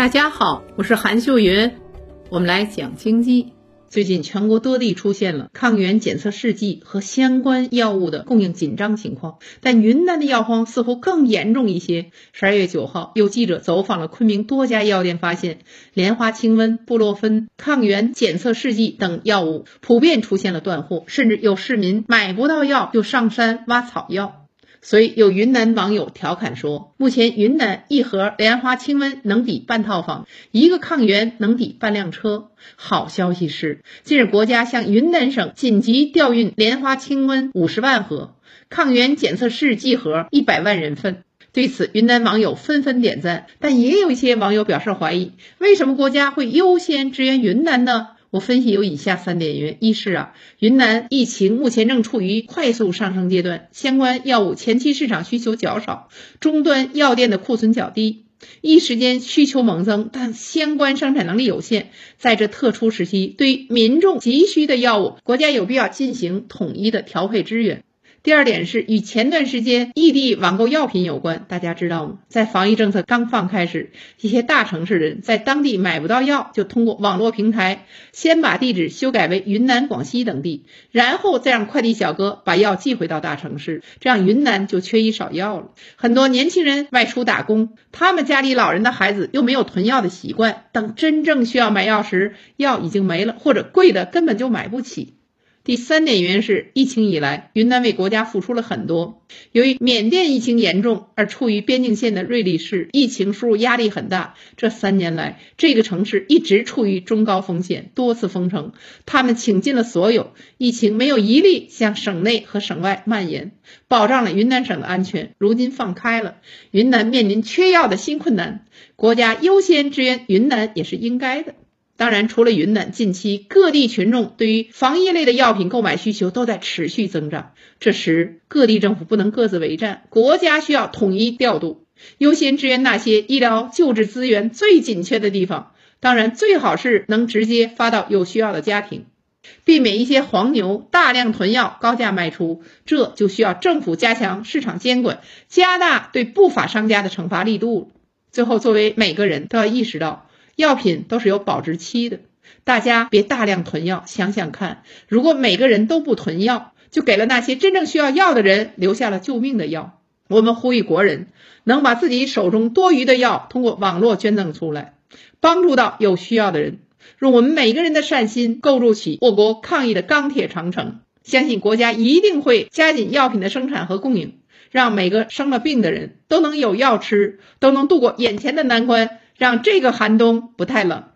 大家好，我是韩秀云，我们来讲经济。最近全国多地出现了抗原检测试剂和相关药物的供应紧张情况，但云南的药荒似乎更严重一些。十二月九号，有记者走访了昆明多家药店，发现莲花清瘟、布洛芬、抗原检测试剂等药物普遍出现了断货，甚至有市民买不到药就上山挖草药。所以有云南网友调侃说，目前云南一盒莲花清瘟能抵半套房，一个抗原能抵半辆车。好消息是，近日国家向云南省紧急调运莲花清瘟五十万盒，抗原检测试剂盒一百万人份。对此，云南网友纷纷点赞，但也有一些网友表示怀疑：为什么国家会优先支援云南呢？我分析有以下三点原因：一是啊，云南疫情目前正处于快速上升阶段，相关药物前期市场需求较少，终端药店的库存较低，一时间需求猛增，但相关生产能力有限。在这特殊时期，对民众急需的药物，国家有必要进行统一的调配支援。第二点是与前段时间异地网购药品有关，大家知道吗？在防疫政策刚放开时，一些大城市人在当地买不到药，就通过网络平台先把地址修改为云南、广西等地，然后再让快递小哥把药寄回到大城市，这样云南就缺医少药了。很多年轻人外出打工，他们家里老人的孩子又没有囤药的习惯，等真正需要买药时，药已经没了，或者贵的根本就买不起。第三点原因是，疫情以来，云南为国家付出了很多。由于缅甸疫情严重，而处于边境线的瑞丽市疫情输入压力很大。这三年来，这个城市一直处于中高风险，多次封城。他们倾尽了所有，疫情没有一例向省内和省外蔓延，保障了云南省的安全。如今放开了，云南面临缺药的新困难，国家优先支援云南也是应该的。当然，除了云南，近期各地群众对于防疫类的药品购买需求都在持续增长。这时，各地政府不能各自为战，国家需要统一调度，优先支援那些医疗救治资源最紧缺的地方。当然，最好是能直接发到有需要的家庭，避免一些黄牛大量囤药、高价卖出。这就需要政府加强市场监管，加大对不法商家的惩罚力度。最后，作为每个人都要意识到。药品都是有保质期的，大家别大量囤药。想想看，如果每个人都不囤药，就给了那些真正需要药的人留下了救命的药。我们呼吁国人能把自己手中多余的药通过网络捐赠出来，帮助到有需要的人，用我们每个人的善心构筑起我国抗疫的钢铁长城。相信国家一定会加紧药品的生产和供应，让每个生了病的人都能有药吃，都能度过眼前的难关。让这个寒冬不太冷。